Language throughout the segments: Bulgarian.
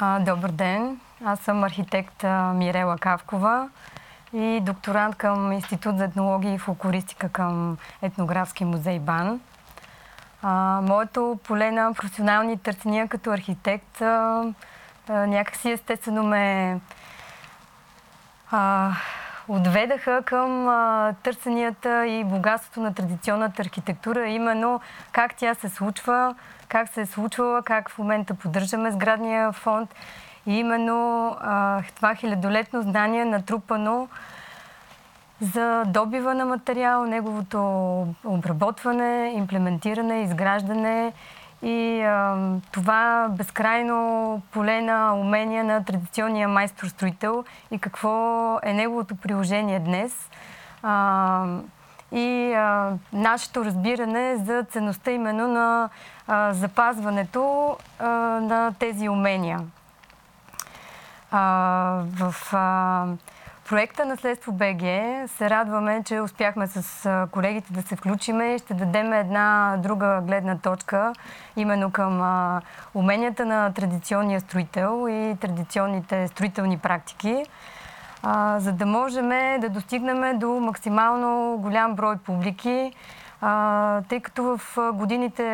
А, добър ден! Аз съм архитект Мирела Кавкова и докторант към Институт за етнология и фолклористика към Етнографски музей БАН. А, моето поле на професионални търсения като архитект а, а, някакси естествено ме а, отведаха към търсенията и богатството на традиционната архитектура, именно как тя се случва, как се е случвала, как в момента поддържаме сградния фонд. И именно това хилядолетно знание натрупано за добива на материал, неговото обработване, имплементиране, изграждане и а, това безкрайно поле на умения на традиционния майстор-строител и какво е неговото приложение днес. А, и а, нашето разбиране за ценността именно на а, запазването а, на тези умения. А, в а, проекта Наследство БГ. Се радваме, че успяхме с колегите да се включиме. И ще дадем една друга гледна точка, именно към уменията на традиционния строител и традиционните строителни практики, за да можем да достигнем до максимално голям брой публики, тъй като в годините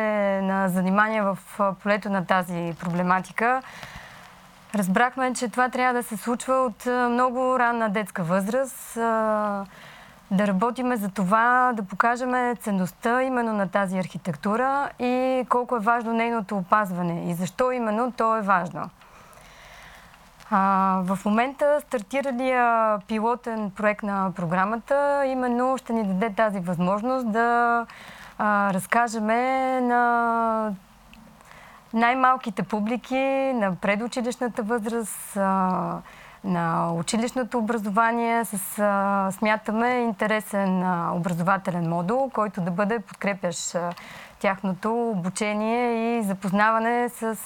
на занимание в полето на тази проблематика Разбрахме, че това трябва да се случва от много ранна детска възраст. Да работиме за това, да покажем ценността именно на тази архитектура и колко е важно нейното опазване и защо именно то е важно. А, в момента стартиралия пилотен проект на програмата именно ще ни даде тази възможност да а, разкажем на най-малките публики на предучилищната възраст, на училищното образование с, смятаме, интересен образователен модул, който да бъде подкрепящ тяхното обучение и запознаване с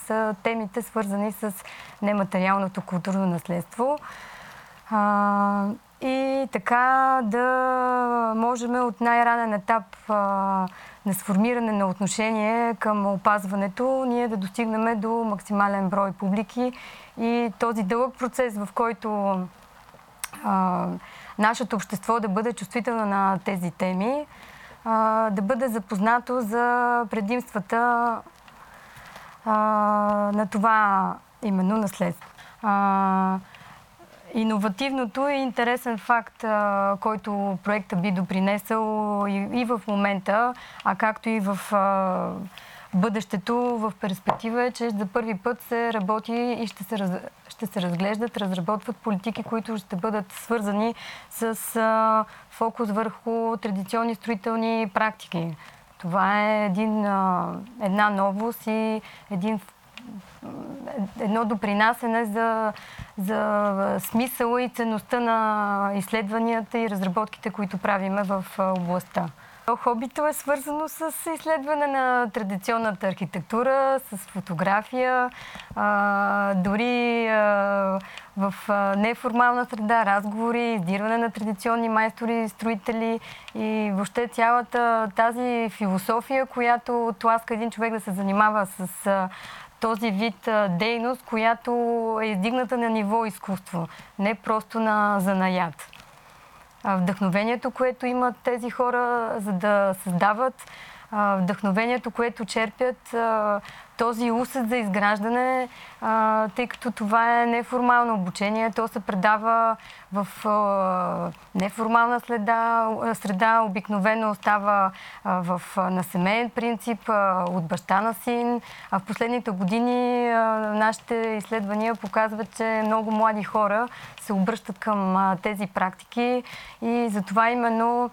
темите, свързани с нематериалното културно наследство. Така да можем от най-ранен етап на сформиране на отношение към опазването, ние да достигнем до максимален брой публики и този дълъг процес, в който а, нашето общество да бъде чувствително на тези теми, а, да бъде запознато за предимствата а, на това именно наследство. Иновативното и интересен факт, който проекта би допринесъл и, в момента, а както и в бъдещето, в перспектива е, че за първи път се работи и ще се, раз, ще се разглеждат, разработват политики, които ще бъдат свързани с фокус върху традиционни строителни практики. Това е един, една новост и един едно допринасене за, за смисъла и ценността на изследванията и разработките, които правиме в областта. Хобито е свързано с изследване на традиционната архитектура, с фотография, а, дори а, в неформална среда, разговори, издирване на традиционни майстори, строители и въобще цялата тази философия, която тласка един човек да се занимава с този вид дейност, която е издигната на ниво изкуство, не просто на занаят. Вдъхновението, което имат тези хора, за да създават, вдъхновението, което черпят, този усет за изграждане, тъй като това е неформално обучение. То се предава в неформална следа, среда, обикновено остава в, на семейен принцип, от баща на син. А в последните години нашите изследвания показват, че много млади хора се обръщат към тези практики и затова именно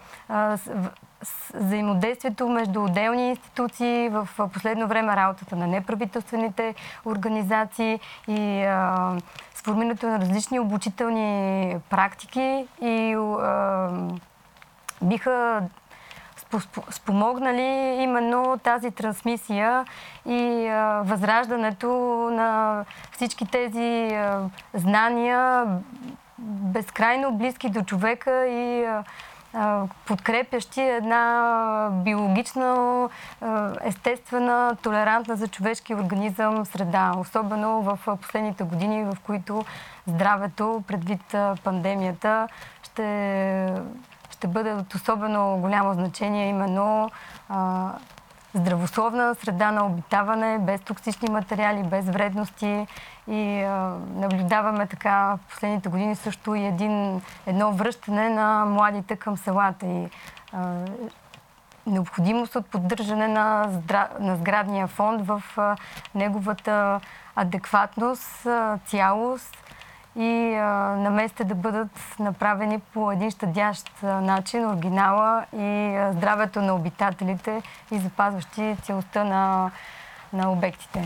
взаимодействието между отделни институции, в последно време работата на неправителствените организации и а, сформирането на различни обучителни практики и а, биха спомогнали именно тази трансмисия и а, възраждането на всички тези а, знания, безкрайно близки до човека и а, подкрепящи една биологична, естествена, толерантна за човешки организъм среда. Особено в последните години, в които здравето, предвид пандемията, ще, ще бъде от особено голямо значение именно здравословна среда на обитаване, без токсични материали, без вредности. И а, наблюдаваме така в последните години също и един, едно връщане на младите към селата. И а, необходимост от поддържане на, здра... на сградния фонд в а, неговата адекватност, а, цялост и а, на месте да бъдат направени по един щадящ начин оригинала и а, здравето на обитателите и запазващи целостта на, на обектите.